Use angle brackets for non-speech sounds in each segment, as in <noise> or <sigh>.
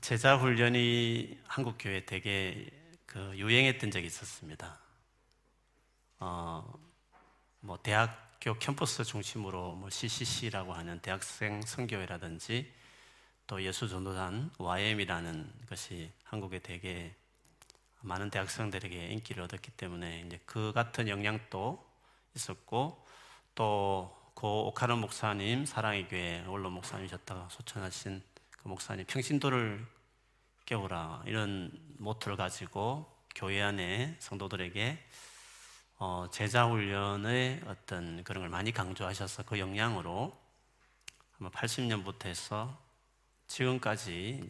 제자 훈련이 한국 교회 되게 그 유행했던 적이 있었습니다. 어, 뭐 대학교 캠퍼스 중심으로 뭐 CCC라고 하는 대학생 선교회라든지 또 예수 전도단 YM이라는 것이 한국에 되게 많은 대학생들에게 인기를 얻었기 때문에 이제 그 같은 영향도 있었고 또 고 오카른 목사님 사랑의 교회 원로 목사님이셨다가 소천하신 그 목사님 평신도를 깨우라 이런 모토를 가지고 교회 안에 성도들에게 어, 제자 훈련의 어떤 그런 걸 많이 강조하셔서 그 영향으로 아마 80년부터 해서 지금까지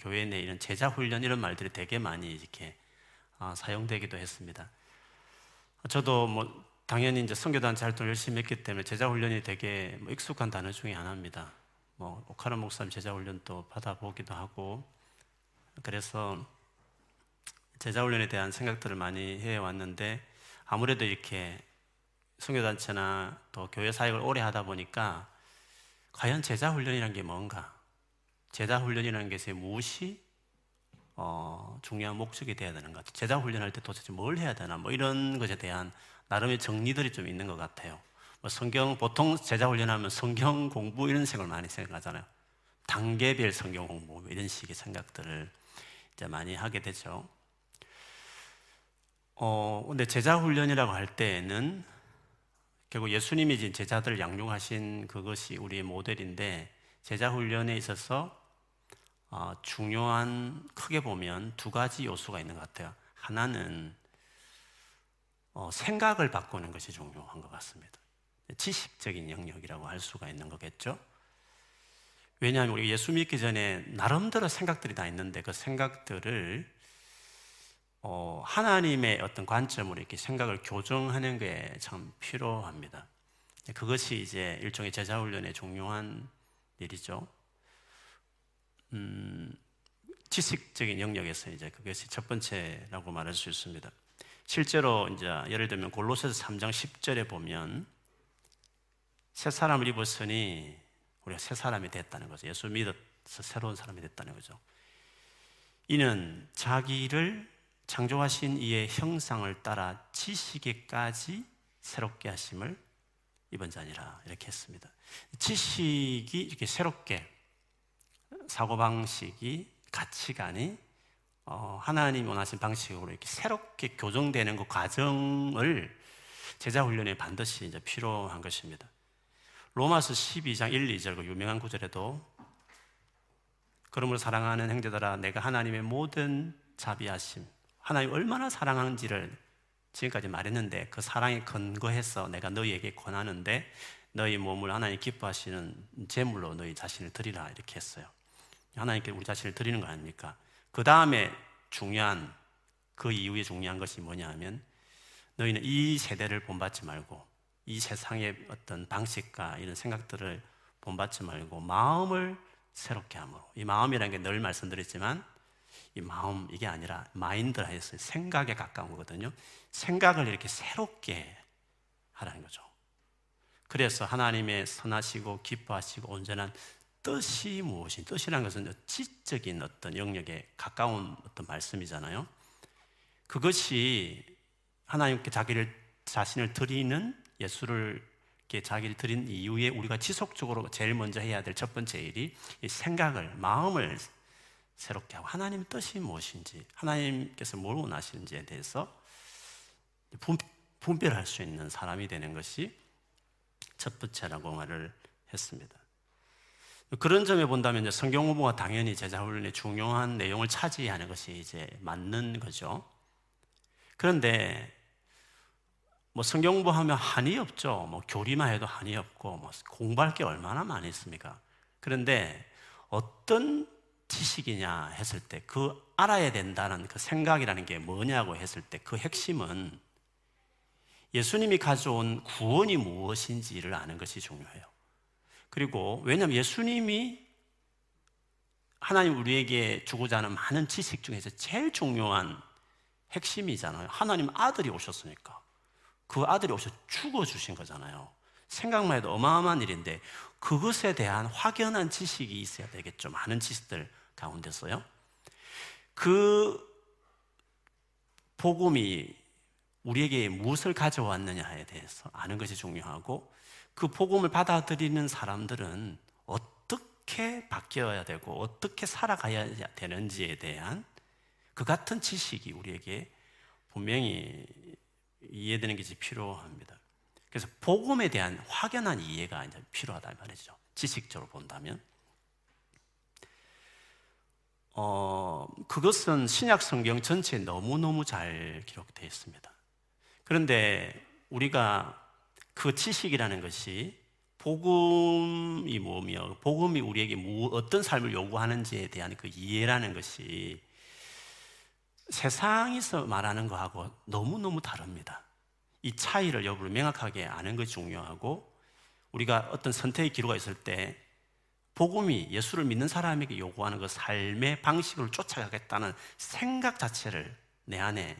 교회 내 이런 제자 훈련 이런 말들이 되게 많이 이렇게 어, 사용되기도 했습니다. 저도 뭐 당연히 이제 선교단체 활동을 열심히 했기 때문에 제자 훈련이 되게 뭐 익숙한 단어 중에 하나입니다. 뭐 오카라 목사님 제자 훈련도 받아보기도 하고 그래서 제자 훈련에 대한 생각들을 많이 해 왔는데 아무래도 이렇게 선교단체나 또 교회 사역을 오래 하다 보니까 과연 제자 훈련이라는 게 뭔가 제자 훈련이라는 것이 무엇이 어, 중요한 목적이 되어야 되는 것 같아요. 제자 훈련할 때 도대체 뭘 해야 되나 뭐 이런 것에 대한 나름의 정리들이 좀 있는 것 같아요. 뭐 성경 보통 제자 훈련하면 성경 공부 이런 생각을 많이 생각하잖아요. 단계별 성경 공부 이런 식의 생각들을 이제 많이 하게 되죠. 어, 근데 제자 훈련이라고 할 때에는 결국 예수님이 이제 제자들을 양육하신 그것이 우리의 모델인데 제자 훈련에 있어서 어, 중요한 크게 보면 두 가지 요소가 있는 것 같아요. 하나는 어, 생각을 바꾸는 것이 중요한 것 같습니다. 지식적인 영역이라고 할 수가 있는 거겠죠. 왜냐하면 우리 예수 믿기 전에 나름대로 생각들이 다 있는데 그 생각들을 어, 하나님의 어떤 관점으로 이렇게 생각을 교정하는 게 참 필요합니다. 그것이 이제 일종의 제자 훈련의 중요한 일이죠. 음, 지식적인 영역에서 이제 그것이 첫 번째라고 말할 수 있습니다. 실제로 이제 예를 들면 골로새서 3장 10절에 보면 새 사람을 입었으니 우리가 새 사람이 됐다는 거죠. 예수 믿어서 새로운 사람이 됐다는 거죠. 이는 자기를 창조하신 이의 형상을 따라 지식에까지 새롭게 하심을 입은 자니라 이렇게 했습니다. 지식이 이렇게 새롭게 사고방식이 가치관이 어, 하나님 원하신 방식으로 이렇게 새롭게 교정되는 그 과정을 제자 훈련에 반드시 이제 필요한 것입니다. 로마서 12장 1, 2절 그 유명한 구절에도 그러므로 사랑하는 형제들아 내가 하나님의 모든 자비하심 하나님 얼마나 사랑하는지를 지금까지 말했는데 그 사랑에 근거해서 내가 너희에게 권하는데 너희 몸을 하나님 기뻐하시는 제물로 너희 자신을 드리라 이렇게 했어요. 하나님께 우리 자신을 드리는 거 아닙니까? 그 다음에 중요한 그 이후에 중요한 것이 뭐냐 하면 너희는 이 세대를 본받지 말고 이 세상의 어떤 방식과 이런 생각들을 본받지 말고 마음을 새롭게 함으로 이 마음이라는 게 늘 말씀드렸지만 이 마음 이게 아니라 마인드라 했어요. 생각에 가까운 거거든요. 생각을 이렇게 새롭게 하라는 거죠. 그래서 하나님의 선하시고 기뻐하시고 온전한 뜻이 무엇인 뜻이라는 것은 지적인 어떤 영역에 가까운 어떤 말씀이잖아요. 그것이 하나님께 자기를 자신을 드리는 예수를 자기를 드린 이후에 우리가 지속적으로 제일 먼저 해야 될 첫 번째 일이 생각을 마음을 새롭게 하고 하나님 뜻이 무엇인지 하나님께서 뭘 원하시는지에 대해서 분별할 수 있는 사람이 되는 것이 첫 번째라고 말을 했습니다. 그런 점에 본다면 성경 공부가 당연히 제자 훈련의 중요한 내용을 차지하는 것이 이제 맞는 거죠. 그런데 뭐 성경 공부하면 한이 없죠. 뭐 교리만 해도 한이 없고 뭐 공부할 게 얼마나 많이 있습니까? 그런데 어떤 지식이냐 했을 때 그 알아야 된다는 그 생각이라는 게 뭐냐고 했을 때 그 핵심은 예수님이 가져온 구원이 무엇인지를 아는 것이 중요해요. 그리고 왜냐하면 예수님이 하나님 우리에게 주고자 하는 많은 지식 중에서 제일 중요한 핵심이잖아요. 하나님 아들이 오셨으니까. 그 아들이 오셔 죽어주신 거잖아요. 생각만 해도 어마어마한 일인데 그것에 대한 확연한 지식이 있어야 되겠죠. 많은 지식들 가운데서요. 그 복음이 우리에게 무엇을 가져왔느냐에 대해서 아는 것이 중요하고 그 복음을 받아들이는 사람들은 어떻게 바뀌어야 되고 어떻게 살아가야 되는지에 대한 그 같은 지식이 우리에게 분명히 이해되는 것이 필요합니다. 그래서 복음에 대한 확연한 이해가 이제 필요하다 말이죠. 지식적으로 본다면. 어, 그것은 신약 성경 전체에 너무너무 잘 기록되어 있습니다. 그런데 우리가 그 지식이라는 것이 복음이 뭐며 복음이 우리에게 어떤 삶을 요구하는지에 대한 그 이해라는 것이 세상에서 말하는 거하고 너무너무 다릅니다. 이 차이를 여부를 명확하게 아는 것이 중요하고 우리가 어떤 선택의 기로가 있을 때 복음이 예수를 믿는 사람에게 요구하는 그 삶의 방식을 쫓아가겠다는 생각 자체를 내 안에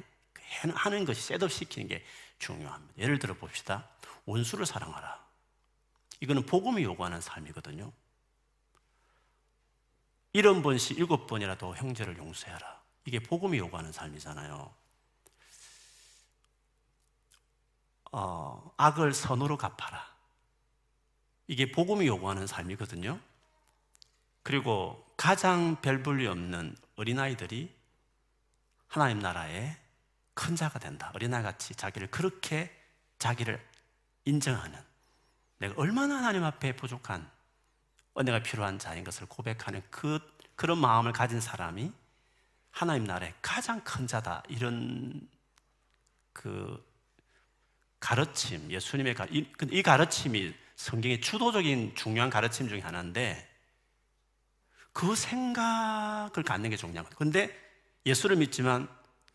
하는 것이 셋업 시키는 게 중요합니다. 예를 들어 봅시다. 원수를 사랑하라. 이거는 복음이 요구하는 삶이거든요. 일흔 번씩 일곱 번이라도 형제를 용서해라. 이게 복음이 요구하는 삶이잖아요. 어, 악을 선으로 갚아라. 이게 복음이 요구하는 삶이거든요. 그리고 가장 별 볼이 없는 어린아이들이 하나님 나라의 큰 자가 된다. 어린아이 같이 자기를 그렇게 자기를 인정하는 내가 얼마나 하나님 앞에 부족한 은혜가 필요한 자인 것을 고백하는 그, 그런 마음을 가진 사람이 하나님 나라의 가장 큰 자다. 이런 그 가르침, 예수님의 가, 이, 이 가르침이 성경의 주도적인 중요한 가르침 중에 하나인데 그 생각을 갖는 게 중요한 거예요. 근데 예수를 믿지만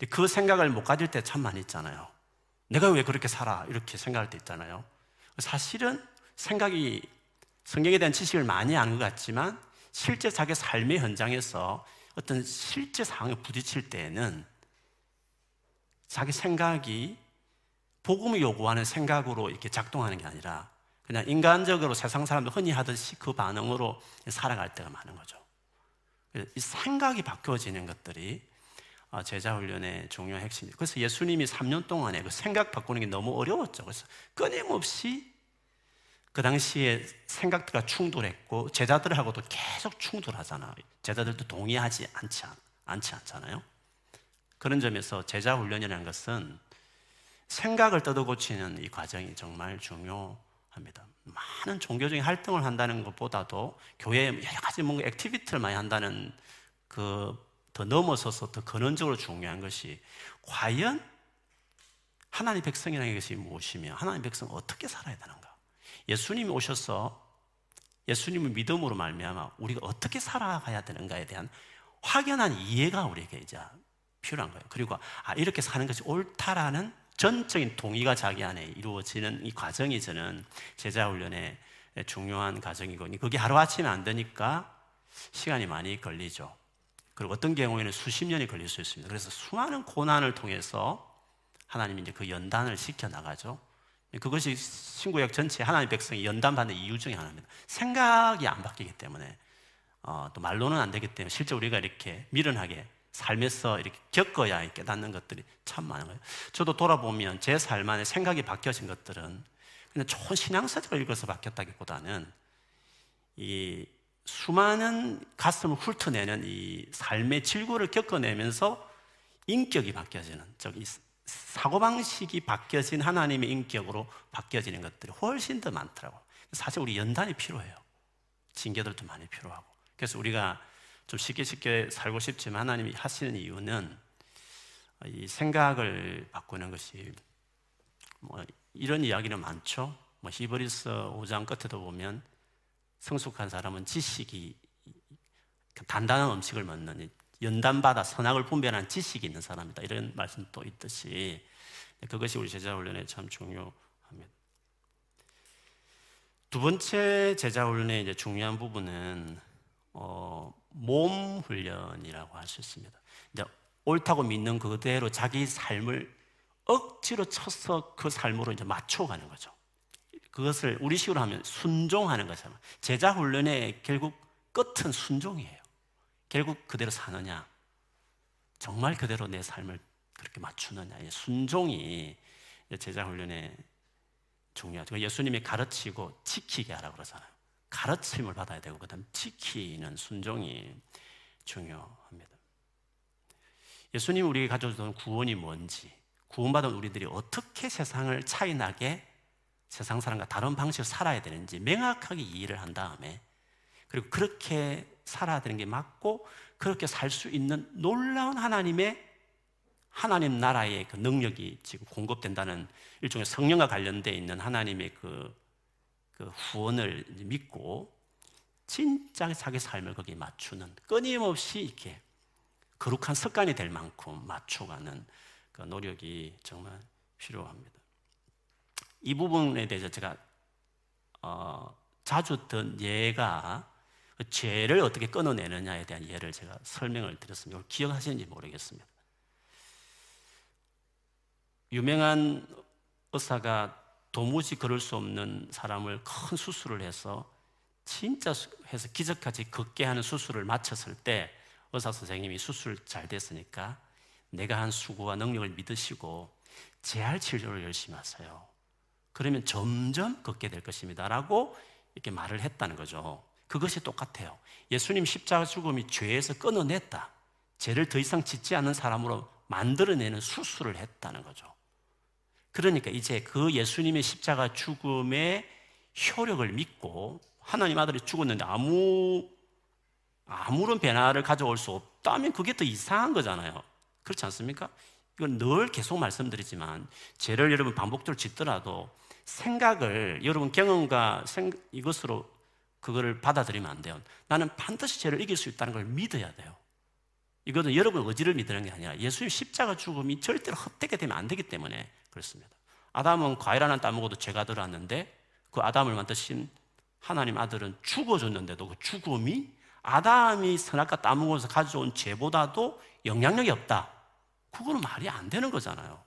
그 생각을 못 가질 때 참 많이 있잖아요. 내가 왜 그렇게 살아? 이렇게 생각할 때 있잖아요. 사실은 생각이 성경에 대한 지식을 많이 아는 것 같지만 실제 자기 삶의 현장에서 어떤 실제 상황에 부딪힐 때에는 자기 생각이 복음을 요구하는 생각으로 이렇게 작동하는 게 아니라 그냥 인간적으로 세상 사람들 흔히 하듯이 그 반응으로 살아갈 때가 많은 거죠. 이 생각이 바뀌어지는 것들이 어, 제자 훈련의 중요한 핵심이에요. 그래서 예수님이 3년 동안에 그 생각 바꾸는 게 너무 어려웠죠. 그래서 끊임없이 그 당시에 생각들과 충돌했고 제자들하고도 계속 충돌하잖아요. 제자들도 동의하지 않지, 않지 않잖아요. 그런 점에서 제자 훈련이라는 것은 생각을 뜯어고치는 이 과정이 정말 중요합니다. 많은 종교적인 활동을 한다는 것보다도 교회에 여러 가지 뭔가 activity를 많이 한다는 그 더 넘어서서 더 근원적으로 중요한 것이 과연 하나님 백성이라는 것이 무엇이며 하나님 백성 어떻게 살아야 되는 가? 예수님이 오셔서 예수님을 믿음으로 말미암아 우리가 어떻게 살아가야 되는가에 대한 확연한 이해가 우리에게 이제 필요한 거예요. 그리고 아 이렇게 사는 것이 옳다라는 전적인 동의가 자기 안에 이루어지는 이 과정이 저는 제자 훈련의 중요한 과정이고 그게 하루 아침에 안 되니까 시간이 많이 걸리죠. 그리고 어떤 경우에는 수십 년이 걸릴 수 있습니다. 그래서 수많은 고난을 통해서 하나님이 이제 그 연단을 시켜 나가죠. 그것이 신구약 전체 하나님 백성이 연단받는 이유 중에 하나입니다. 생각이 안 바뀌기 때문에 어, 또 말로는 안 되기 때문에 실제 우리가 이렇게 미련하게 삶에서 이렇게 겪어야 깨닫는 것들이 참 많은 거예요. 저도 돌아보면 제 삶 안에 생각이 바뀌어진 것들은 그냥 좋은 신앙서적을 읽어서 바뀌었다기보다는 이 수많은 가슴을 훑어내는 이 삶의 질고를 겪어내면서 인격이 바뀌어지는 저기 사고방식이 바뀌어진 하나님의 인격으로 바뀌어지는 것들이 훨씬 더 많더라고. 사실 우리 연단이 필요해요. 징계들도 많이 필요하고. 그래서 우리가 좀 쉽게 쉽게 살고 싶지만 하나님이 하시는 이유는 이 생각을 바꾸는 것이 뭐 이런 이야기는 많죠. 뭐 히브리서 5장 끝에도 보면 성숙한 사람은 지식이 단단한 음식을 먹는 연단받아 선악을 분별하는 지식이 있는 사람이다. 이런 말씀도 있듯이 그것이 우리 제자 훈련에 참 중요합니다. 두 번째 제자 훈련의 이제 중요한 부분은 어, 몸 훈련이라고 할 수 있습니다. 이제 옳다고 믿는 그대로 자기 삶을 억지로 쳐서 그 삶으로 이제 맞춰가는 거죠. 그것을 우리 식으로 하면 순종하는 거잖아요. 제자 훈련의 결국 끝은 순종이에요. 결국 그대로 사느냐? 정말 그대로 내 삶을 그렇게 맞추느냐? 순종이 제자 훈련에 중요하죠. 예수님이 가르치고 지키게 하라 그러잖아요. 가르침을 받아야 되고 그다음 지키는 순종이 중요합니다. 예수님 우리에게 가져준 구원이 뭔지, 구원받은 우리들이 어떻게 세상을 차이나게 세상 사람과 다른 방식으로 살아야 되는지 명확하게 이해를 한 다음에 그리고 그렇게 살아야 되는 게 맞고 그렇게 살 수 있는 놀라운 하나님의 하나님 나라의 그 능력이 지금 공급된다는 일종의 성령과 관련되어 있는 하나님의 그, 그 후원을 믿고 진짜 자기 삶을 거기에 맞추는 끊임없이 이렇게 거룩한 습관이 될 만큼 맞춰가는 그 노력이 정말 필요합니다. 이 부분에 대해서 제가 어, 자주 듣던 예가 죄를 어떻게 끊어내느냐에 대한 예를 제가 설명을 드렸습니다. 기억하시는지 모르겠습니다. 유명한 의사가 도무지 그럴 수 없는 사람을 큰 수술을 해서 진짜 해서 기적같이 걷게 하는 수술을 마쳤을 때 의사 선생님이 수술 잘 됐으니까 내가 한 수고와 능력을 믿으시고 재활 치료를 열심히 하세요. 그러면 점점 걷게 될 것입니다. 라고 이렇게 말을 했다는 거죠. 그것이 똑같아요. 예수님 십자가 죽음이 죄에서 끊어냈다. 죄를 더 이상 짓지 않는 사람으로 만들어내는 수술을 했다는 거죠. 그러니까 이제 그 예수님의 십자가 죽음의 효력을 믿고 하나님 아들이 죽었는데 아무 아무런 변화를 가져올 수 없다면 그게 더 이상한 거잖아요. 그렇지 않습니까? 이건 늘 계속 말씀드리지만 죄를 여러분 반복적으로 짓더라도 생각을 여러분 경험과 생, 이것으로 그거를 받아들이면 안 돼요. 나는 반드시 죄를 이길 수 있다는 걸 믿어야 돼요. 이거는 여러분 의지를 믿는 게 아니라 예수님 십자가 죽음이 절대로 헛되게 되면 안 되기 때문에 그렇습니다. 아담은 과일 하나 따먹어도 죄가 들어왔는데 그 아담을 만드신 하나님 아들은 죽어줬는데도 그 죽음이 아담이 선악과 따먹어서 가져온 죄보다도 영향력이 없다. 그거는 말이 안 되는 거잖아요.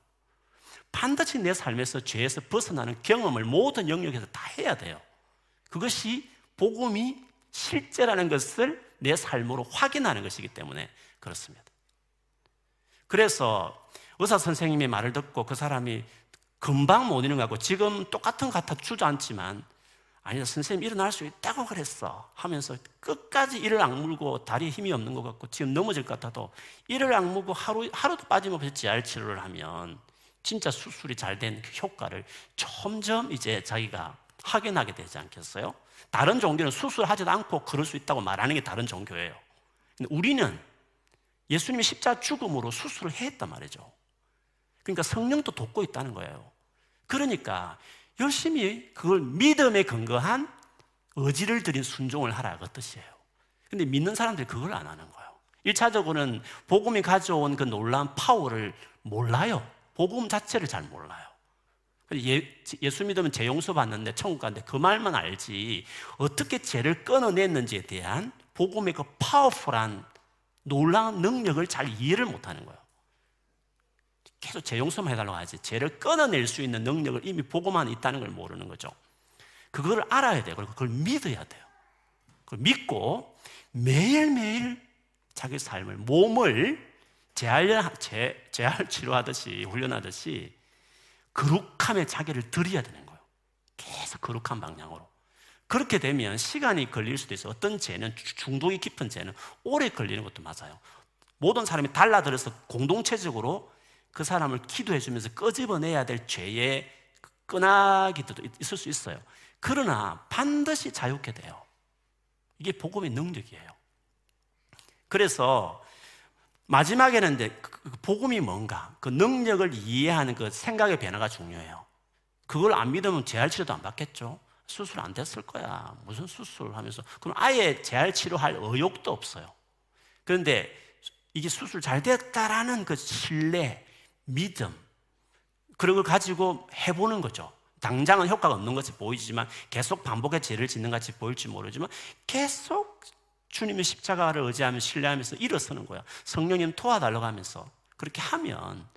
반드시 내 삶에서 죄에서 벗어나는 경험을 모든 영역에서 다 해야 돼요. 그것이 복음이 실제라는 것을 내 삶으로 확인하는 것이기 때문에 그렇습니다. 그래서 의사 선생님의 말을 듣고 그 사람이 금방 못 일어나고 지금 똑같은 것 같아 주저앉지만 아니다 선생님 일어날 수 있다고 그랬어 하면서 끝까지 이를 악물고 다리에 힘이 없는 것 같고 지금 넘어질 것 같아도 이를 악물고 하루, 하루도 빠짐없이 재활 치료를 하면 진짜 수술이 잘된그 효과를 점점 이제 자기가 확인하게 되지 않겠어요? 다른 종교는 수술하지도 않고 그럴 수 있다고 말하는 게 다른 종교예요. 근데 우리는 예수님이 십자 죽음으로 수술을 했단 말이죠. 그러니까 성령도 돕고 있다는 거예요. 그러니까 열심히 그걸 믿음에 근거한 의지를 들인 순종을 하라 그 뜻이에요. 근데 믿는 사람들이 그걸 안 하는 거예요. 1차적으로는 복음이 가져온 그 놀라운 파워를 몰라요. 복음 자체를 잘 몰라요. 예, 예수 믿으면 죄 용서 받는데 천국 가는데 그 말만 알지 어떻게 죄를 끊어냈는지에 대한 복음의 그 파워풀한 놀라운 능력을 잘 이해를 못하는 거예요. 계속 죄 용서만 해달라고 하지 죄를 끊어낼 수 있는 능력을 이미 보고만 있다는 걸 모르는 거죠. 그걸 알아야 돼요. 그리고 그걸 믿어야 돼요. 그걸 믿고 매일매일 자기 삶을, 몸을 재활, 재, 재활 치료하듯이, 훈련하듯이 거룩함에 자기를 들여야 되는 거예요. 계속 거룩한 방향으로. 그렇게 되면 시간이 걸릴 수도 있어요. 어떤 죄는, 중독이 깊은 죄는 오래 걸리는 것도 맞아요. 모든 사람이 달라들어서 공동체적으로 그 사람을 기도해 주면서 끄집어내야 될 죄의 끄나기도 있을 수 있어요. 그러나 반드시 자유케 돼요. 이게 복음의 능력이에요. 그래서 마지막에는 이제 그, 그 복음이 뭔가 그 능력을 이해하는 그 생각의 변화가 중요해요. 그걸 안 믿으면 재활 치료도 안 받겠죠. 수술 안 됐을 거야. 무슨 수술 하면서 그럼 아예 재활 치료할 의욕도 없어요. 그런데 이게 수술 잘 됐다라는 그 신뢰, 믿음, 그런 걸 가지고 해보는 거죠. 당장은 효과가 없는 것이 보이지만 계속 반복해 죄를 짓는 같이 보일지 모르지만 계속 주님의 십자가를 의지하며 신뢰하면서 일어서는 거야. 성령님 도와달라고 하면서 그렇게 하면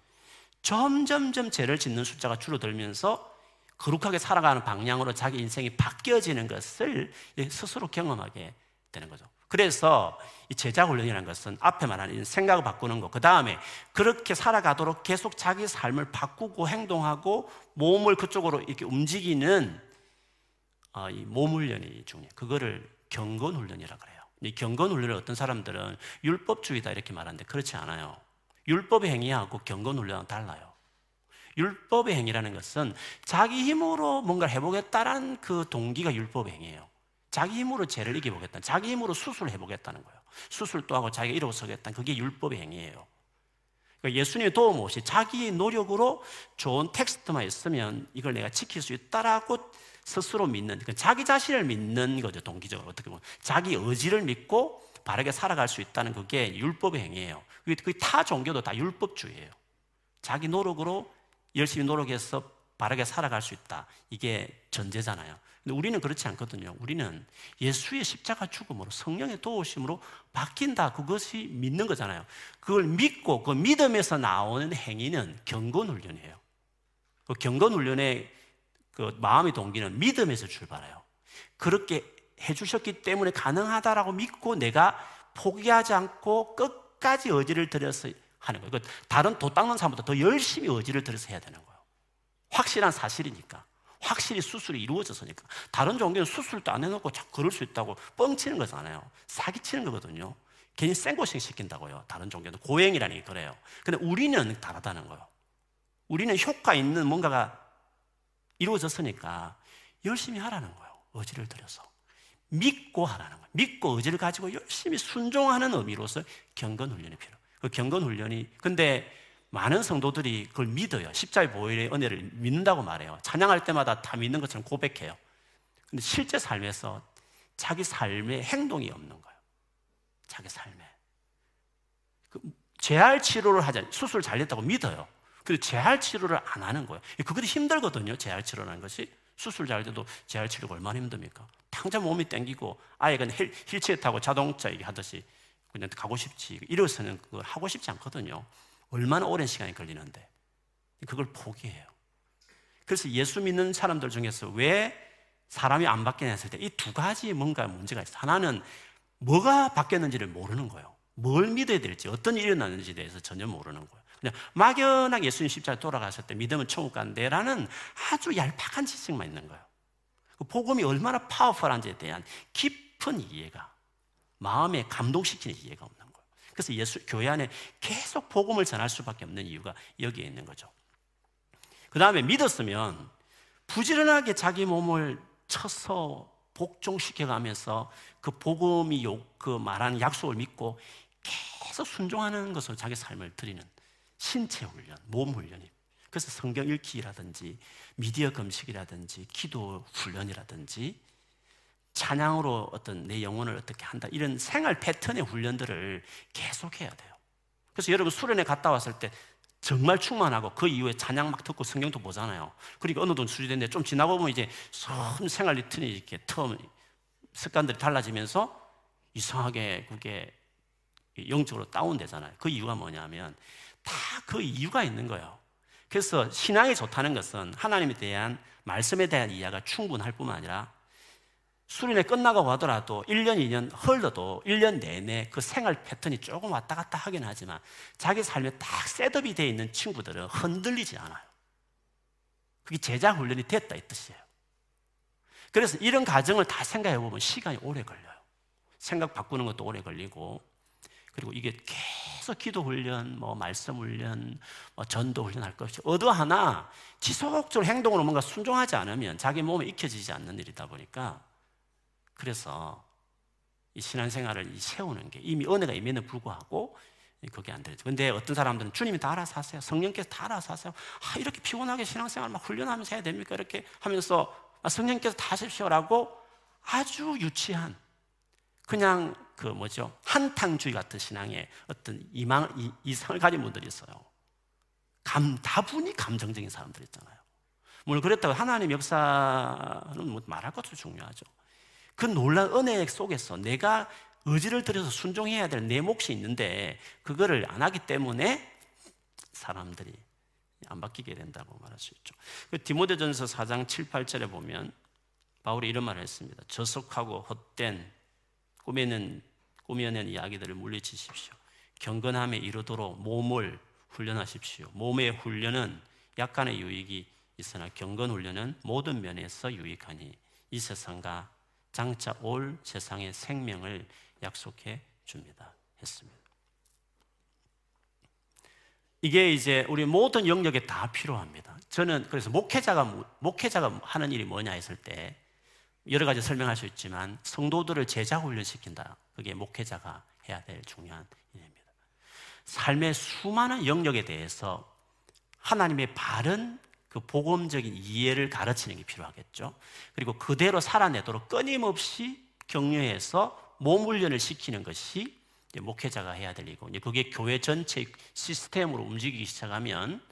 점점점 죄를 짓는 숫자가 줄어들면서 거룩하게 살아가는 방향으로 자기 인생이 바뀌어지는 것을 스스로 경험하게 되는 거죠. 그래서 이 제자 훈련이라는 것은 앞에 말하는 생각을 바꾸는 거, 그 다음에 그렇게 살아가도록 계속 자기 삶을 바꾸고 행동하고 몸을 그쪽으로 이렇게 움직이는 어, 이몸 훈련이 중요해요. 그거를 경건 훈련이라고 그래요. 이 경건 훈련을 어떤 사람들은 율법주의다 이렇게 말하는데 그렇지 않아요. 율법의 행위하고 경건 훈련은 달라요. 율법의 행위라는 것은 자기 힘으로 뭔가를 해보겠다는 그 동기가 율법의 행위예요. 자기 힘으로 죄를 이겨보겠다. 자기 힘으로 수술을 해보겠다는 거예요. 수술도 하고 자기가 일어서겠다. 그게 율법의 행위예요. 그러니까 예수님의 도움 없이 자기의 노력으로 좋은 텍스트만 있으면 이걸 내가 지킬 수 있다라고 스스로 믿는, 그러니까 자기 자신을 믿는 거죠, 동기적으로. 어떻게 보면. 자기 의지를 믿고 바르게 살아갈 수 있다는 그게 율법의 행위예요. 그게 타 종교도 다 율법주의예요. 자기 노력으로 열심히 노력해서 바르게 살아갈 수 있다. 이게 전제잖아요. 근데 우리는 그렇지 않거든요. 우리는 예수의 십자가 죽음으로 성령의 도우심으로 바뀐다. 그것이 믿는 거잖아요. 그걸 믿고 그 믿음에서 나오는 행위는 경건 훈련이에요. 그 경건 훈련의 그 마음의 동기는 믿음에서 출발해요. 그렇게 해주셨기 때문에 가능하다라고 믿고 내가 포기하지 않고 끝까지 의지를 들여서 하는 거예요. 그 다른 도 닦는 사람보다 더 열심히 의지를 들여서 해야 되는 거예요. 확실한 사실이니까. 확실히 수술이 이루어졌으니까. 다른 종교는 수술도 안 해놓고 자꾸 그럴 수 있다고 뻥치는 거잖아요. 사기치는 거거든요. 괜히 생고생 시킨다고요. 다른 종교는 고행이라는 게 그래요. 근데 우리는 다르다는 거예요. 우리는 효과 있는 뭔가가 이루어졌으니까 열심히 하라는 거예요. 의지를 들여서. 믿고 하라는 거예요. 믿고 의지를 가지고 열심히 순종하는 의미로서 경건 훈련이 필요해요. 그 경건 훈련이 근데 많은 성도들이 그걸 믿어요. 십자의 보혈의 은혜를 믿는다고 말해요. 찬양할 때마다 다 믿는 것처럼 고백해요. 근데 실제 삶에서 자기 삶에 행동이 없는 거예요. 자기 삶에. 그 재활 치료를 하자. 수술 잘 됐다고 믿어요. 근데 재활 치료를 안 하는 거예요. 그것도 힘들거든요. 재활 치료라는 것이. 수술 잘 돼도 재활 치료가 얼마나 힘듭니까? 당장 몸이 땡기고 아이가 휠, 휠체어 타고 자동차 하듯이 그냥 가고 싶지. 일어서는 그걸 하고 싶지 않거든요. 얼마나 오랜 시간이 걸리는데. 그걸 포기해요. 그래서 예수 믿는 사람들 중에서 왜 사람이 안 바뀌냐 했을 때 이 두 가지 뭔가 문제가 있어요. 하나는 뭐가 바뀌었는지를 모르는 거예요. 뭘 믿어야 될지, 어떤 일이 일어났는지에 대해서 전혀 모르는 거예요. 그냥 막연하게 예수님 십자가에 돌아가실 때 믿으면 천국 간대라는 아주 얄팍한 지식만 있는 거예요. 그 복음이 얼마나 파워풀한지에 대한 깊은 이해가 마음에 감동시키는 이해가 없는 거예요. 그래서 예수 교회 안에 계속 복음을 전할 수밖에 없는 이유가 여기에 있는 거죠. 그 다음에 믿었으면 부지런하게 자기 몸을 쳐서 복종시켜 가면서 그 복음이 요, 그 말하는 약속을 믿고 계속 순종하는 것으로 자기 삶을 드리는 신체 훈련, 몸 훈련이. 그래서 성경 읽기라든지 미디어 금식이라든지 기도 훈련이라든지 찬양으로 어떤 내 영혼을 어떻게 한다 이런 생활 패턴의 훈련들을 계속해야 돼요. 그래서 여러분 수련회 갔다 왔을 때 정말 충만하고 그 이후에 찬양 막 듣고 성경도 보잖아요. 그러니까 어느 정도 수준인데 좀 지나고 보면 이제 선 생활 리턴이 이렇게 텀 습관들이 달라지면서 이상하게 그게 영적으로 다운되잖아요. 그 이유가 뭐냐면 다 그 이유가 있는 거예요. 그래서 신앙이 좋다는 것은 하나님에 대한 말씀에 대한 이해가 충분할 뿐만 아니라 수련회 끝나고 하더라도 1년, 2년 흘러도 1년 내내 그 생활 패턴이 조금 왔다 갔다 하긴 하지만 자기 삶에 딱 set up이 되어 있는 친구들은 흔들리지 않아요. 그게 제자 훈련이 됐다 이 뜻이에요. 그래서 이런 과정을 다 생각해 보면 시간이 오래 걸려요. 생각 바꾸는 것도 오래 걸리고 그리고 이게 계속 기도 훈련, 뭐 말씀 훈련, 뭐 전도 훈련 할 것이 어느 하나 지속적으로 행동으로 뭔가 순종하지 않으면 자기 몸에 익혀지지 않는 일이다 보니까 그래서 이 신앙생활을 세우는 게 이미 은혜가 임에는 불구하고 그게 안 되죠. 근데 어떤 사람들은 주님이 다 알아서 하세요. 성령께서 다 알아서 하세요. 아, 이렇게 피곤하게 신앙생활 막 훈련하면서 해야 됩니까? 이렇게 하면서 아, 성령께서 다 하십시오라고 아주 유치한 그냥 그 뭐죠 한탕주의 같은 신앙의 어떤 이망, 이, 이상을 가진 분들이 있어요. 감 다분히 감정적인 사람들 있잖아요. 물론 그랬다고 하나님 역사는 뭐 말할 것도 중요하죠. 그 놀란 은혜 속에서 내가 의지를 들여서 순종해야 될 내 몫이 있는데 그거를 안 하기 때문에 사람들이 안 바뀌게 된다고 말할 수 있죠. 그 디모데전서 4장 7, 8절에 보면 바울이 이런 말을 했습니다. 저속하고 헛된 꿈에는 꾸며낸 이야기들을 물리치십시오. 경건함에 이르도록 몸을 훈련하십시오. 몸의 훈련은 약간의 유익이 있으나 경건 훈련은 모든 면에서 유익하니 이 세상과 장차 올 세상의 생명을 약속해 줍니다. 했습니다. 이게 이제 우리 모든 영역에 다 필요합니다. 저는 그래서 목회자가 목회자가 하는 일이 뭐냐 했을 때 여러 가지 설명할 수 있지만 성도들을 제자 훈련시킨다. 그게 목회자가 해야 될 중요한 일입니다. 삶의 수많은 영역에 대해서 하나님의 바른 그 복음적인 이해를 가르치는 게 필요하겠죠. 그리고 그대로 살아내도록 끊임없이 격려해서 몸 훈련을 시키는 것이 목회자가 해야 될 일이고, 그게 교회 전체 시스템으로 움직이기 시작하면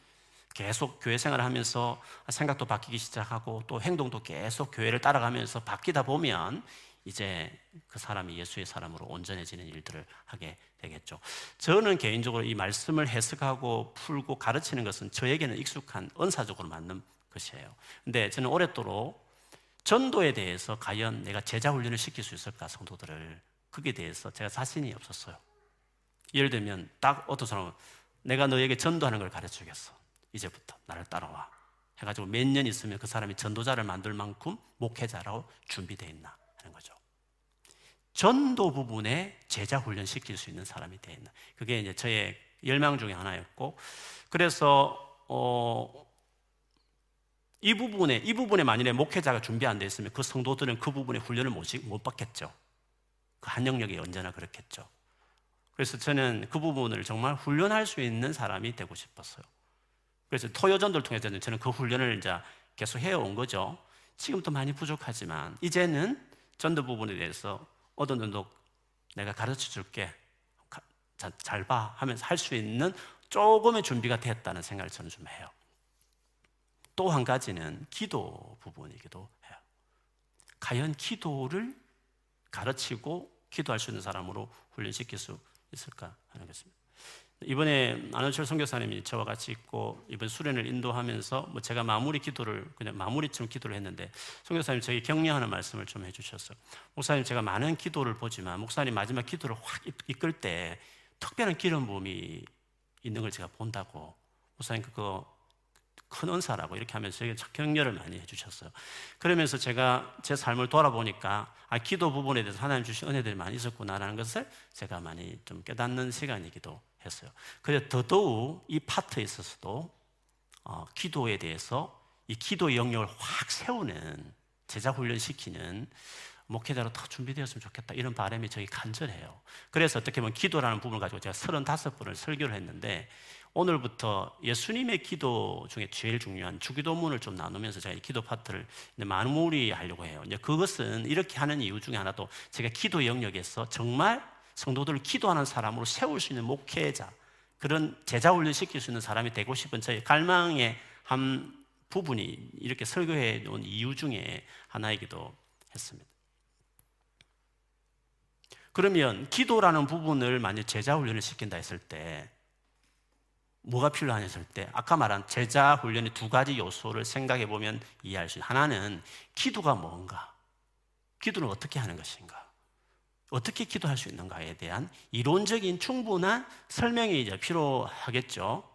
계속 교회 생활을 하면서 생각도 바뀌기 시작하고 또 행동도 계속 교회를 따라가면서 바뀌다 보면 이제 그 사람이 예수의 사람으로 온전해지는 일들을 하게 되겠죠. 저는 개인적으로 이 말씀을 해석하고 풀고 가르치는 것은 저에게는 익숙한 은사적으로 맞는 것이에요. 근데 저는 오랫도록 전도에 대해서 과연 내가 제자 훈련을 시킬 수 있을까 성도들을 그게 대해서 제가 자신이 없었어요. 예를 들면 딱 어떤 사람은 내가 너에게 전도하는 걸 가르쳐 주겠어. 이제부터 나를 따라와. 해가지고 몇 년 있으면 그 사람이 전도자를 만들 만큼 목회자라고 준비되어 있나 하는 거죠. 전도 부분에 제자 훈련 시킬 수 있는 사람이 되어 있나. 그게 이제 저의 열망 중에 하나였고, 그래서 어, 이 부분에 이 부분에 만일에 목회자가 준비 안 돼 있으면 그 성도들은 그 부분에 훈련을 못, 못 받겠죠. 그 한 영역이 언제나 그렇겠죠. 그래서 저는 그 부분을 정말 훈련할 수 있는 사람이 되고 싶었어요. 그래서 토요전도를 통해서는 저는 그 훈련을 이제 계속 해온 거죠. 지금도 많이 부족하지만 이제는 전도 부분에 대해서 어느 정도 내가 가르쳐 줄게. 잘 봐. 하면서 할 수 있는 조금의 준비가 됐다는 생각을 저는 좀 해요. 또 한 가지는 기도 부분이기도 해요. 과연 기도를 가르치고 기도할 수 있는 사람으로 훈련시킬 수 있을까 하는 것입니다. 이번에 안원철 선교사님이 저와 같이 있고 이번 수련을 인도하면서 뭐 제가 마무리 기도를 그냥 마무리처럼 기도를 했는데 선교사님 저희 격려하는 말씀을 좀 해주셨어요. 목사님 제가 많은 기도를 보지만 목사님 마지막 기도를 확 이끌 때 특별한 기름 부음이 있는 걸 제가 본다고 목사님 그거 큰 은사라고 이렇게 하면서 저에게 격려를 많이 해주셨어요. 그러면서 제가 제 삶을 돌아보니까 아, 기도 부분에 대해서 하나님 주신 은혜들이 많이 있었구나라는 것을 제가 많이 좀 깨닫는 시간이기도 했어요. 그래서 더더욱 이 파트에 있어서도 어, 기도에 대해서 이 기도 영역을 확 세우는 제자 훈련시키는 목회자로 더 준비되었으면 좋겠다 이런 바람이 저희 간절해요. 그래서 어떻게 보면 기도라는 부분을 가지고 제가 35번을 설교를 했는데 오늘부터 예수님의 기도 중에 제일 중요한 주기도문을 좀 나누면서 제가 이 기도 파트를 마무리 하려고 해요. 이제 그것은 이렇게 하는 이유 중에 하나도 제가 기도 영역에서 정말 성도들을 기도하는 사람으로 세울 수 있는 목회자, 그런 제자 훈련 시킬 수 있는 사람이 되고 싶은 저의 갈망의 한 부분이 이렇게 설교해 놓은 이유 중에 하나이기도 했습니다. 그러면 기도라는 부분을 만약 제자 훈련을 시킨다 했을 때 뭐가 필요하냐 했을 때 아까 말한 제자 훈련의 두 가지 요소를 생각해 보면 이해할 수 있는 하나는 기도가 뭔가 기도는 어떻게 하는 것인가 어떻게 기도할 수 있는가에 대한 이론적인 충분한 설명이 이제 필요하겠죠.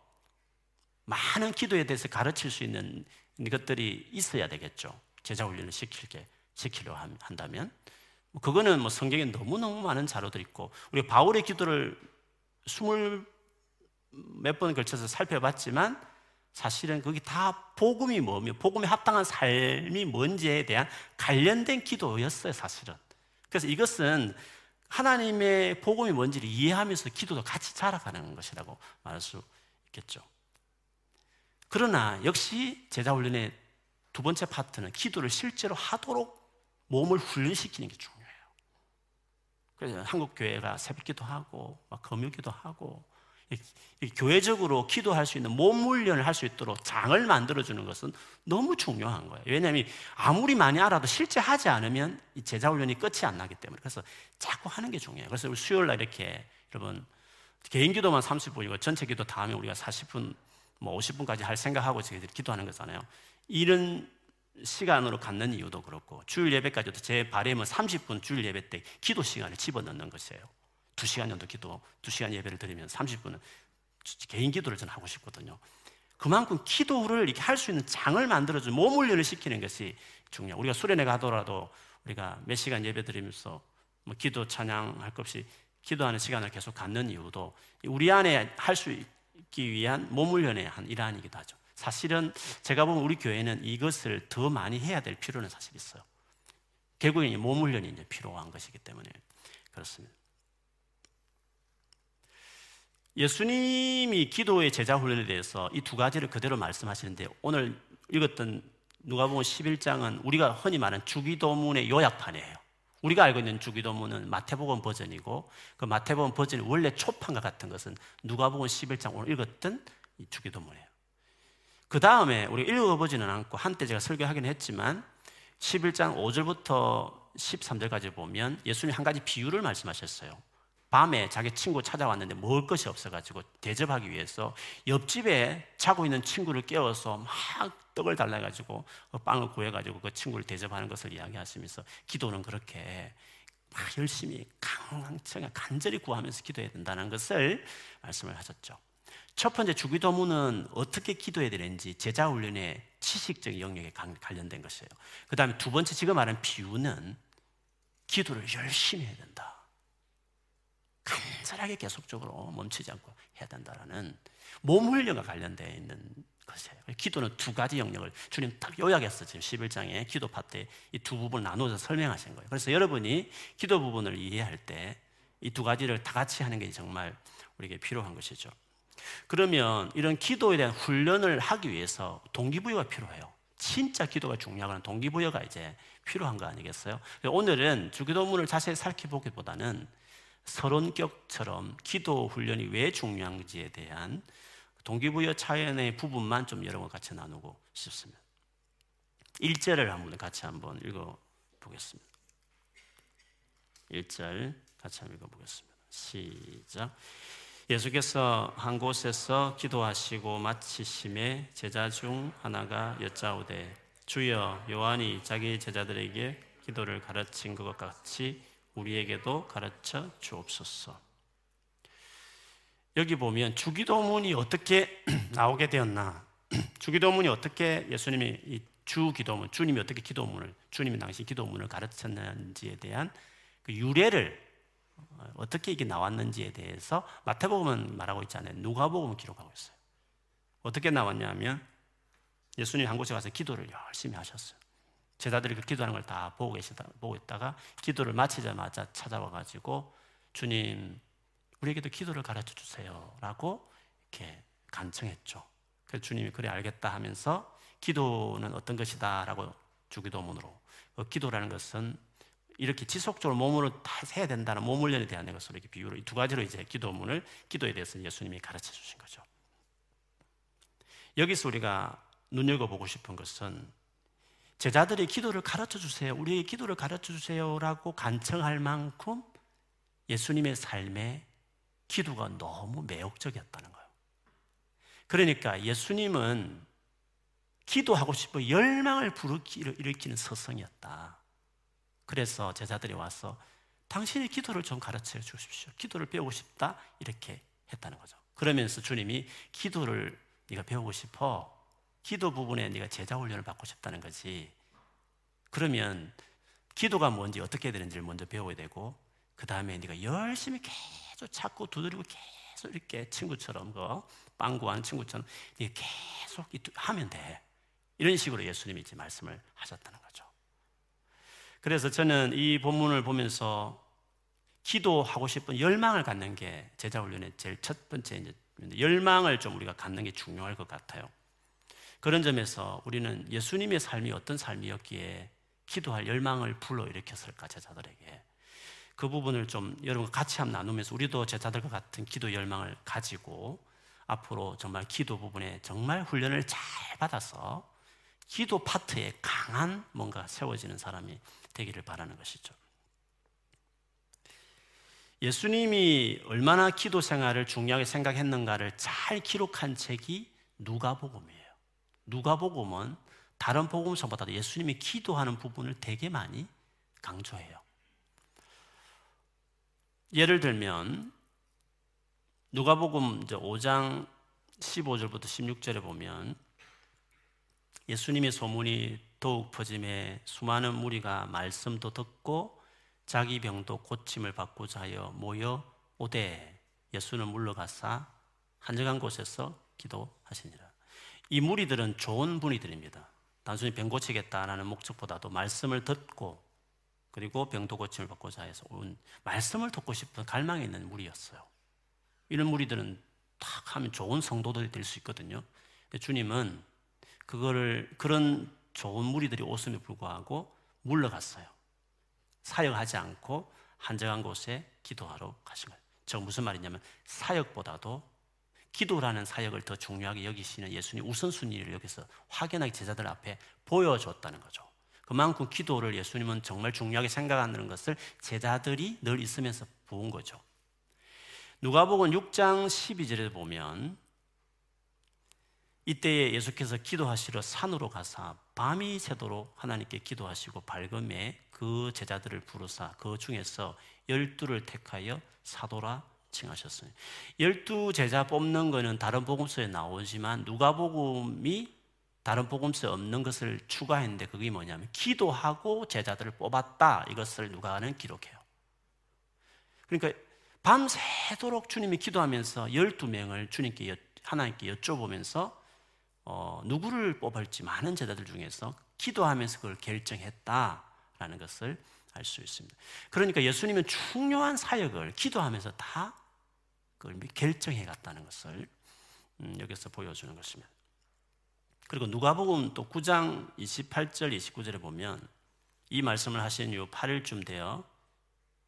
많은 기도에 대해서 가르칠 수 있는 것들이 있어야 되겠죠. 제자 훈련을 시킬게 시키려 한다면 뭐 그거는 뭐 성경에 너무 너무 많은 자료들 있고 우리 바울의 기도를 스물 몇 번 걸쳐서 살펴봤지만 사실은 거기 다 복음이 뭐며 복음에 합당한 삶이 뭔지에 대한 관련된 기도였어요, 사실은. 그래서 이것은 하나님의 복음이 뭔지를 이해하면서 기도도 같이 자라가는 것이라고 말할 수 있겠죠. 그러나 역시 제자 훈련의 두 번째 파트는 기도를 실제로 하도록 몸을 훈련시키는 게 중요해요. 그래서 한국 교회가 새벽 기도 하고 금요 기도 하고 교회적으로 기도할 수 있는 몸 훈련을 할 수 있도록 장을 만들어주는 것은 너무 중요한 거예요. 왜냐하면 아무리 많이 알아도 실제 하지 않으면 이 제자 훈련이 끝이 안 나기 때문에 그래서 자꾸 하는 게 중요해요. 그래서 우리 수요일 날 이렇게 여러분 개인 기도만 30분이고 전체 기도 다음에 우리가 40분 뭐 50분까지 할 생각하고 저희들이 기도하는 거잖아요. 이런 시간으로 갖는 이유도 그렇고 주일 예배까지도 제 바람은 30분 주일 예배 때 기도 시간을 집어넣는 것이에요. 두 시간 정도 기도, 두 시간 예배를 드리면 30분은 개인 기도를 저는 하고 싶거든요. 그만큼 기도를 이렇게 할 수 있는 장을 만들어주는 몸 훈련을 시키는 것이 중요해요. 우리가 수련회 가더라도 우리가 몇 시간 예배 드리면서 뭐 기도 찬양 할 것 없이 기도하는 시간을 계속 갖는 이유도 우리 안에 할 수 있기 위한 몸 훈련의 한 일환이기도 하죠. 사실은 제가 보면 우리 교회는 이것을 더 많이 해야 될 필요는 사실 있어요. 결국엔 몸 훈련이 이제 필요한 것이기 때문에 그렇습니다. 예수님이 기도의 제자 훈련에 대해서 이 두 가지를 그대로 말씀하시는데 오늘 읽었던 누가복음 11장은 우리가 흔히 말하는 주기도문의 요약판이에요. 우리가 알고 있는 주기도문은 마태복음 버전이고 그 마태복음 버전이 원래 초판과 같은 것은 누가복음 11장 오늘 읽었던 이 주기도문이에요. 그 다음에 우리 읽어보지는 않고 한때 제가 설교하긴 했지만 11장 5절부터 13절까지 보면 예수님이 한 가지 비유를 말씀하셨어요. 밤에 자기 친구 찾아왔는데 먹을 것이 없어가지고 대접하기 위해서 옆집에 자고 있는 친구를 깨워서 막 떡을 달라가지고 그 빵을 구해가지고 그 친구를 대접하는 것을 이야기하시면서 기도는 그렇게 막 열심히 강청에 간절히 구하면서 기도해야 된다는 것을 말씀을 하셨죠. 첫 번째 주기도문은 어떻게 기도해야 되는지 제자 훈련의 지식적인 영역에 관련된 것이에요. 그 다음에 두 번째 지금 말한 비유는 기도를 열심히 해야 된다. 간절하게 계속적으로 멈추지 않고 해야 된다라는 몸 훈련과 관련되어 있는 것이에요. 기도는 두 가지 영역을 주님 딱 요약해서 지금 11장에 기도 파트에 이 두 부분을 나누어서 설명하신 거예요. 그래서 여러분이 기도 부분을 이해할 때 이 두 가지를 다 같이 하는 게 정말 우리에게 필요한 것이죠. 그러면 이런 기도에 대한 훈련을 하기 위해서 동기부여가 필요해요. 진짜 기도가 중요한 동기부여가 이제 필요한 거 아니겠어요? 오늘은 주기도문을 자세히 살펴보기보다는 서론격처럼 기도 훈련이 왜 중요한지에 대한 동기부여 차원의 부분만 좀 여러분 같이 나누고 싶습니다. 1절을 한번 같이 한번 읽어 보겠습니다. 1절 같이 한번 읽어 보겠습니다. 시작. 예수께서 한 곳에서 기도하시고 마치심에 제자 중 하나가 여짜오되 주여 요한이 자기 제자들에게 기도를 가르친 것 같이 우리에게도 가르쳐 주옵소서. 여기 보면 주기도문이 어떻게 <clears throat> 나오게 되었나? <clears throat> 주기도문이 어떻게 예수님이 이 주기도문, 주님이 어떻게 기도문을, 주님이 당시 기도문을 가르쳤는지에 대한 그 유래를 어, 어떻게 이게 나왔는지에 대해서 마태복음은 말하고 있잖아요. 누가복음은 기록하고 있어요. 어떻게 나왔냐면 예수님 한 곳에 가서 기도를 열심히 하셨어요. 제자들이 그 기도하는 걸 다 보고 계시다 보고 있다가 기도를 마치자마자 찾아와 가지고 주님 우리에게도 기도를 가르쳐 주세요라고 이렇게 간청했죠. 그래서 주님이 그래 알겠다 하면서 기도는 어떤 것이다라고 주기도문으로 그 기도라는 것은 이렇게 지속적으로 몸으로 다 해야 된다는 몸 훈련에 대한 것으로 이렇게 비유로 이 두 가지로 이제 기도문을 기도에 대해서 예수님이 가르쳐 주신 거죠. 여기서 우리가 눈여겨 보고 싶은 것은 제자들이 기도를 가르쳐 주세요. 우리의 기도를 가르쳐 주세요라고 간청할 만큼 예수님의 삶에 기도가 너무 매혹적이었다는 거예요. 그러니까 예수님은 기도하고 싶어 열망을 일으키는 서성이었다. 그래서 제자들이 와서 당신이 기도를 좀 가르쳐 주십시오. 기도를 배우고 싶다. 이렇게 했다는 거죠. 그러면서 주님이 기도를 네가 배우고 싶어. 기도 부분에 네가 제자 훈련을 받고 싶다는 거지. 그러면 기도가 뭔지 어떻게 되는지를 먼저 배워야 되고 그 다음에 네가 열심히 계속 찾고 두드리고 계속 이렇게 친구처럼 그빵 구하는 친구처럼 네가 계속 하면 돼. 이런 식으로 예수님이 이제 말씀을 하셨다는 거죠. 그래서 저는 이 본문을 보면서 기도하고 싶은 열망을 갖는 게 제자 훈련의 제일 첫 번째 열망을 좀 우리가 갖는 게 중요할 것 같아요. 그런 점에서 우리는 예수님의 삶이 어떤 삶이었기에 기도할 열망을 불러일으켰을까 제자들에게 그 부분을 좀 여러분 같이 한번 나누면서 우리도 제자들과 같은 기도 열망을 가지고 앞으로 정말 기도 부분에 정말 훈련을 잘 받아서 기도 파트에 강한 뭔가 세워지는 사람이 되기를 바라는 것이죠. 예수님이 얼마나 기도 생활을 중요하게 생각했는가를 잘 기록한 책이 누가복음이에요. 누가복음은 다른 복음서보다도 예수님이 기도하는 부분을 되게 많이 강조해요. 예를 들면 누가복음 5장 15절부터 16절에 보면 예수님의 소문이 더욱 퍼짐에 수많은 무리가 말씀도 듣고 자기 병도 고침을 받고자 하여 모여 오되 예수는 물러가사 한적한 곳에서 기도하시니라. 이 무리들은 좋은 분이들입니다. 단순히 병 고치겠다라는 목적보다도 말씀을 듣고 그리고 병도 고침을 받고자 해서 온 말씀을 듣고 싶은 갈망이 있는 무리였어요. 이런 무리들은 딱 하면 좋은 성도들이 될 수 있거든요. 주님은 그거를 그런 좋은 무리들이 오음에 불구하고 물러갔어요. 사역하지 않고 한적한 곳에 기도하러 가신 거예요. 저 무슨 말이냐면 사역보다도 기도라는 사역을 더 중요하게 여기시는 예수님 우선순위를 여기서 확연하게 제자들 앞에 보여줬다는 거죠. 그만큼 기도를 예수님은 정말 중요하게 생각하는 것을 제자들이 늘 있으면서 본 거죠. 누가복음 6장 12절에 보면 이때에 예수께서 기도하시러 산으로 가사 밤이 새도록 하나님께 기도하시고 밝음에 그 제자들을 부르사 그 중에서 열두를 택하여 사도라 칭하셨어요. 열두 제자 뽑는 거는 다른 복음서에 나오지만 누가복음이 다른 복음서에 없는 것을 추가했는데 그게 뭐냐면 기도하고 제자들을 뽑았다 이것을 누가는 기록해요. 그러니까 밤새도록 주님이 기도하면서 12명을 주님께 하나님께 여쭤보면서 어, 누구를 뽑을지 많은 제자들 중에서 기도하면서 그걸 결정했다라는 것을 알 수 있습니다. 그러니까 예수님은 중요한 사역을 기도하면서 다 그걸 결정해 갔다는 것을 음, 여기서 보여주는 것입니다. 그리고 누가복음 또 9장 28절 29절에 보면 이 말씀을 하신 이후 8일쯤 되어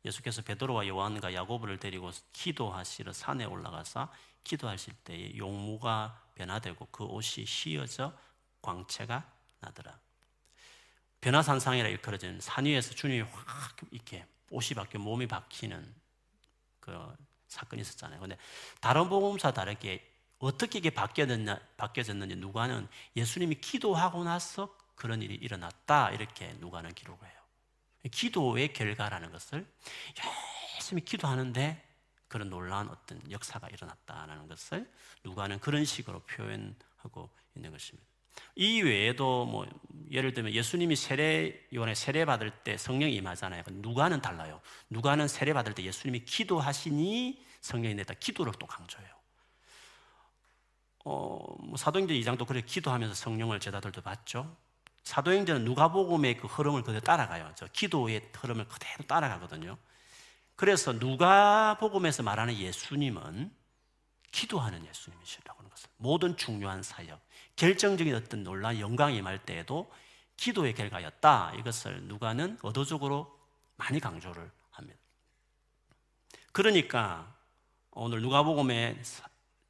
예수께서 베드로와 요한과 야고보를 데리고 기도하시러 산에 올라가서 기도하실 때에 용무가 변화되고 그 옷이 휘어져 광채가 나더라. 변화산상이라 일컬어지는 산 위에서 주님이 확 이렇게 옷이 바뀌어 몸이 바뀌는 그 사건이 있었잖아요. 근데 다른 복음사 다르게 어떻게 이게 바뀌어졌냐, 바뀌어졌는지 누가는 예수님이 기도하고 나서 그런 일이 일어났다 이렇게 누가는 기록을 해요. 기도의 결과라는 것을 열심히 기도하는데 그런 놀라운 어떤 역사가 일어났다는 것을 누가는 그런 식으로 표현하고 있는 것입니다. 이 외에도 뭐 예를 들면 예수님이 세례 요한에 세례 받을 때 성령이 임하잖아요. 누가는 달라요. 누가는 세례 받을 때 예수님이 기도하시니 성령이 내다 기도를 또 강조해요. 어, 뭐 사도행전 2장도 그렇게 기도하면서 성령을 제자들도 받죠. 사도행전은 누가복음의 그 흐름을 그대로 따라가요. 저 기도의 흐름을 그대로 따라가거든요. 그래서 누가복음에서 말하는 예수님은 기도하는 예수님이시라고 하는 것을 모든 중요한 사역, 결정적인 어떤 논란, 영광이 임할 때에도 기도의 결과였다. 이것을 누가는 의도적으로 많이 강조를 합니다. 그러니까 오늘 누가복음의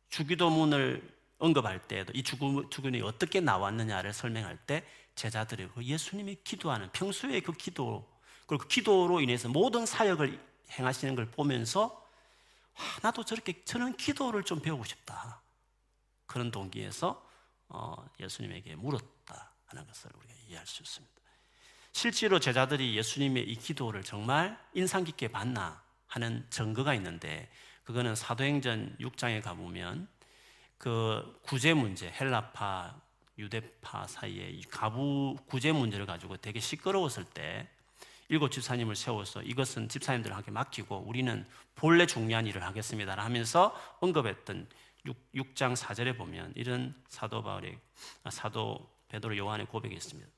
주기도문을 언급할 때에도 이 주기도문이 어떻게 나왔느냐를 설명할 때 제자들이 그 예수님이 기도하는 평소에 그 기도 그리고 그 기도로 인해서 모든 사역을 행하시는 걸 보면서 아, 나도 저렇게 저는 기도를 좀 배우고 싶다 그런 동기에서 어, 예수님에게 물었다 하는 것을 우리가 이해할 수 있습니다. 실제로 제자들이 예수님의 이 기도를 정말 인상 깊게 봤나 하는 증거가 있는데 그거는 사도행전 6장에 가보면 그 구제 문제 헬라파 유대파 사이에 이 가부 구제 문제를 가지고 되게 시끄러웠을 때 일곱 집사님을 세워서 이것은 집사님들한테 맡기고 우리는 본래 중요한 일을 하겠습니다 하면서 언급했던 6, 장 4절에 보면 이런 사도 바울의 아, 사도 베드로 요한의 고백이 있습니다.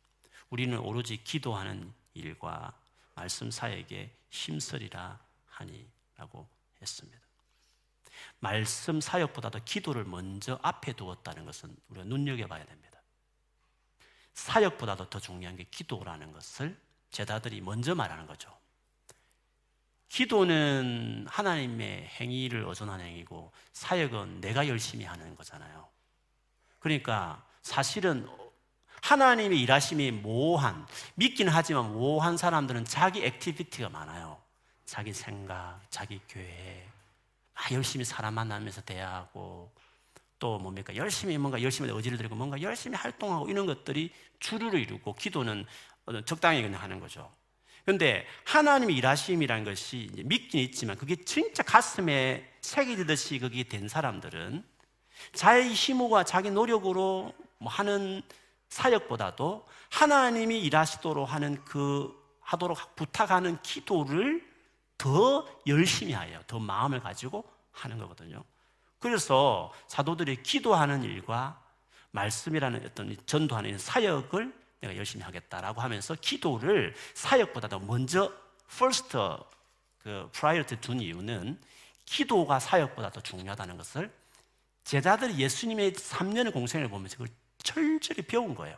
우리는 오로지 기도하는 일과 말씀 사역에 힘쓰리라 하니라고 했습니다. 말씀 사역보다도 기도를 먼저 앞에 두었다는 것은 우리가 눈여겨봐야 됩니다. 사역보다도 더 중요한 게 기도라는 것을 제자들이 먼저 말하는 거죠. 기도는 하나님의 행위를 의존하는 행위고 사역은 내가 열심히 하는 거잖아요. 그러니까 사실은 하나님의 일하심이 모호한, 믿긴 하지만 모호한 사람들은 자기 activity가 많아요. 자기 생각, 자기 교회, 아, 열심히 사람 만나면서 대화하고 또 뭡니까 열심히 뭔가 열심히 의지를 들이고 뭔가 열심히 활동하고 이런 것들이 주류를 이루고 기도는 적당히 그냥 하는 거죠. 근데 하나님의 일하심이라는 것이 믿긴 있지만 그게 진짜 가슴에 새겨지듯이 그게 된 사람들은 자기 힘과 자기 노력으로 뭐 하는 사역보다도 하나님이 일하시도록 하는 그 하도록 부탁하는 기도를 더 열심히 하여 더 마음을 가지고 하는 거거든요. 그래서 사도들이 기도하는 일과 말씀이라는 어떤 전도하는 사역을 내가 열심히 하겠다라고 하면서 기도를 사역보다도 먼저 first 그 priority 둔 이유는 기도가 사역보다 더 중요하다는 것을 제자들이 예수님의 3년의 공생을 보면서 그걸 철저히 배운 거예요.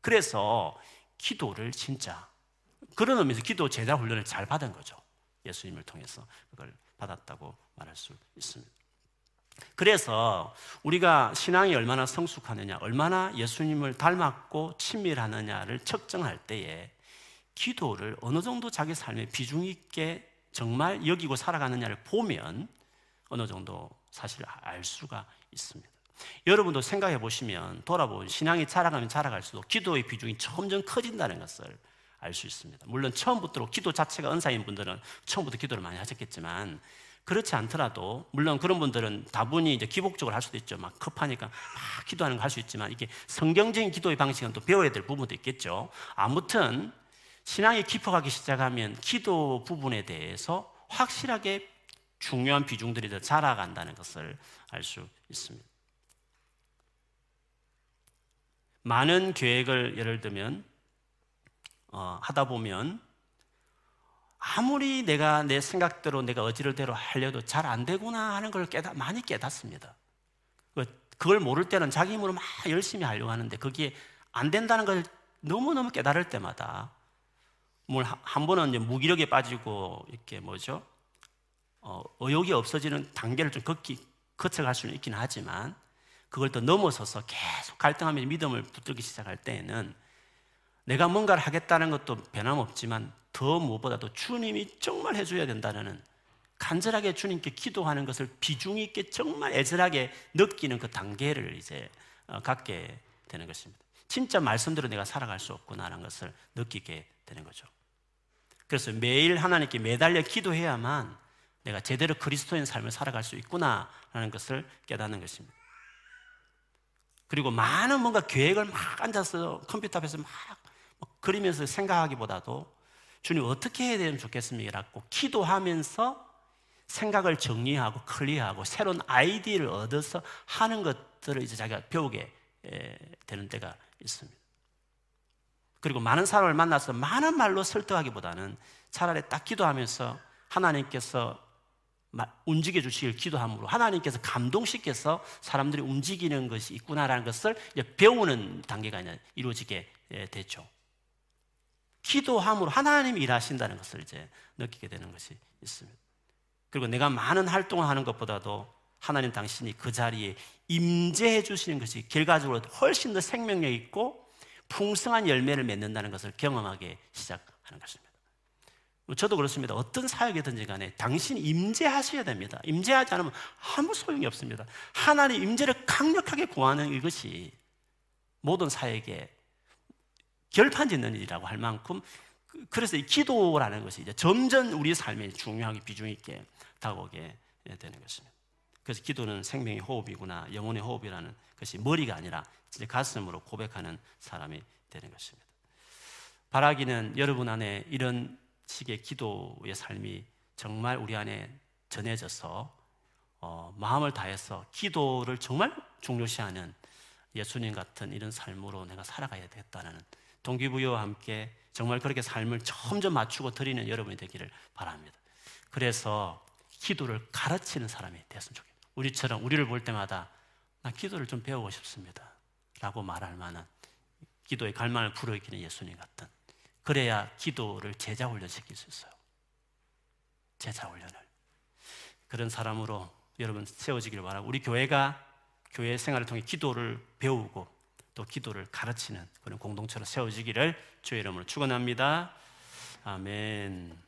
그래서 기도를 진짜 그런 의미에서 기도 제자 훈련을 잘 받은 거죠. 예수님을 통해서 그걸 받았다고 말할 수 있습니다. 그래서 우리가 신앙이 얼마나 성숙하느냐, 얼마나 예수님을 닮았고 친밀하느냐를 측정할 때에 기도를 어느 정도 자기 삶에 비중 있게 정말 여기고 살아가느냐를 보면 어느 정도 사실 알 수가 있습니다. 여러분도 생각해 보시면 돌아보면 신앙이 자라가면 자라갈수록 기도의 비중이 점점 커진다는 것을 알 수 있습니다. 물론 처음부터 기도 자체가 은사인 분들은 처음부터 기도를 많이 하셨겠지만 그렇지 않더라도 물론 그런 분들은 다분히 이제 기복적으로 할 수도 있죠. 막 급하니까 막 기도하는 거 할 수 있지만 이게 성경적인 기도의 방식은 또 배워야 될 부분도 있겠죠. 아무튼 신앙이 깊어가기 시작하면 기도 부분에 대해서 확실하게 중요한 비중들이 더 자라간다는 것을 알 수 있습니다. 많은 계획을 예를 들면 어, 하다 보면 아무리 내가 내 생각대로 내가 어지러대로 하려도 잘 안 되구나 하는 걸 깨닫, 많이 깨닫습니다. 그, 그걸 모를 때는 자기 힘으로 막 열심히 하려고 하는데 그게 안 된다는 걸 너무너무 깨달을 때마다 한 번은 이제 무기력에 빠지고 이렇게 뭐죠? 어, 의욕이 없어지는 단계를 좀 걷기, 거쳐갈 수는 있긴 하지만 그걸 더 넘어서서 계속 갈등하면서 믿음을 붙들기 시작할 때에는 내가 뭔가를 하겠다는 것도 변함없지만 더 무엇보다도 주님이 정말 해줘야 된다는 간절하게 주님께 기도하는 것을 비중 있게 정말 애절하게 느끼는 그 단계를 이제 어, 갖게 되는 것입니다. 진짜 말씀대로 내가 살아갈 수 없구나라는 것을 느끼게 되는 거죠. 그래서 매일 하나님께 매달려 기도해야만 내가 제대로 그리스도인 삶을 살아갈 수 있구나라는 것을 깨닫는 것입니다. 그리고 많은 뭔가 계획을 막 앉아서 컴퓨터 앞에서 막 그리면서 생각하기보다도 주님 어떻게 해야 되면 좋겠습니까? 기도하면서 생각을 정리하고 클리어하고 새로운 아이디어를 얻어서 하는 것들을 이제 자기가 배우게 되는 때가 있습니다. 그리고 많은 사람을 만나서 많은 말로 설득하기보다는 차라리 딱 기도하면서 하나님께서 움직여 주시길 기도함으로 하나님께서 감동시켜서 사람들이 움직이는 것이 있구나라는 것을 배우는 단계가 이루어지게 되죠. 기도함으로 하나님이 일하신다는 것을 이제 느끼게 되는 것이 있습니다. 그리고 내가 많은 활동을 하는 것보다도 하나님 당신이 그 자리에 임재해 주시는 것이 결과적으로 훨씬 더 생명력 있고 풍성한 열매를 맺는다는 것을 경험하게 시작하는 것입니다. 저도 그렇습니다. 어떤 사역이든지 간에 당신이 임재하셔야 됩니다. 임재하지 않으면 아무 소용이 없습니다. 하나님 임재를 강력하게 구하는 이것이 모든 사역에 결판 짓는 일이라고 할 만큼 그, 그래서 이 기도라는 것이 이제 점점 우리 삶에 중요하게 비중 있게 다가오게 되는 것입니다. 그래서 기도는 생명의 호흡이구나, 영혼의 호흡이라는 것이 머리가 아니라 이제 가슴으로 고백하는 사람이 되는 것입니다. 바라기는 여러분 안에 이런 식의 기도의 삶이 정말 우리 안에 전해져서 어, 마음을 다해서 기도를 정말 중요시하는 예수님 같은 이런 삶으로 내가 살아가야 되겠다는 동기부여와 함께 정말 그렇게 삶을 점점 맞추고 드리는 여러분이 되기를 바랍니다. 그래서 기도를 가르치는 사람이 됐으면 좋겠다. 우리처럼 우리를 볼 때마다 나 기도를 좀 배우고 싶습니다. 라고 말할 만한 기도의 갈망을 불어일으키는 예수님 같은 그래야 기도를 제자 훈련시킬 수 있어요. 제자 훈련을. 그런 사람으로 여러분 세워지기를 바라고 우리 교회가 교회 생활을 통해 기도를 배우고 또 기도를 가르치는 그런 공동체로 세워지기를 주의 이름으로 축원합니다. 아멘.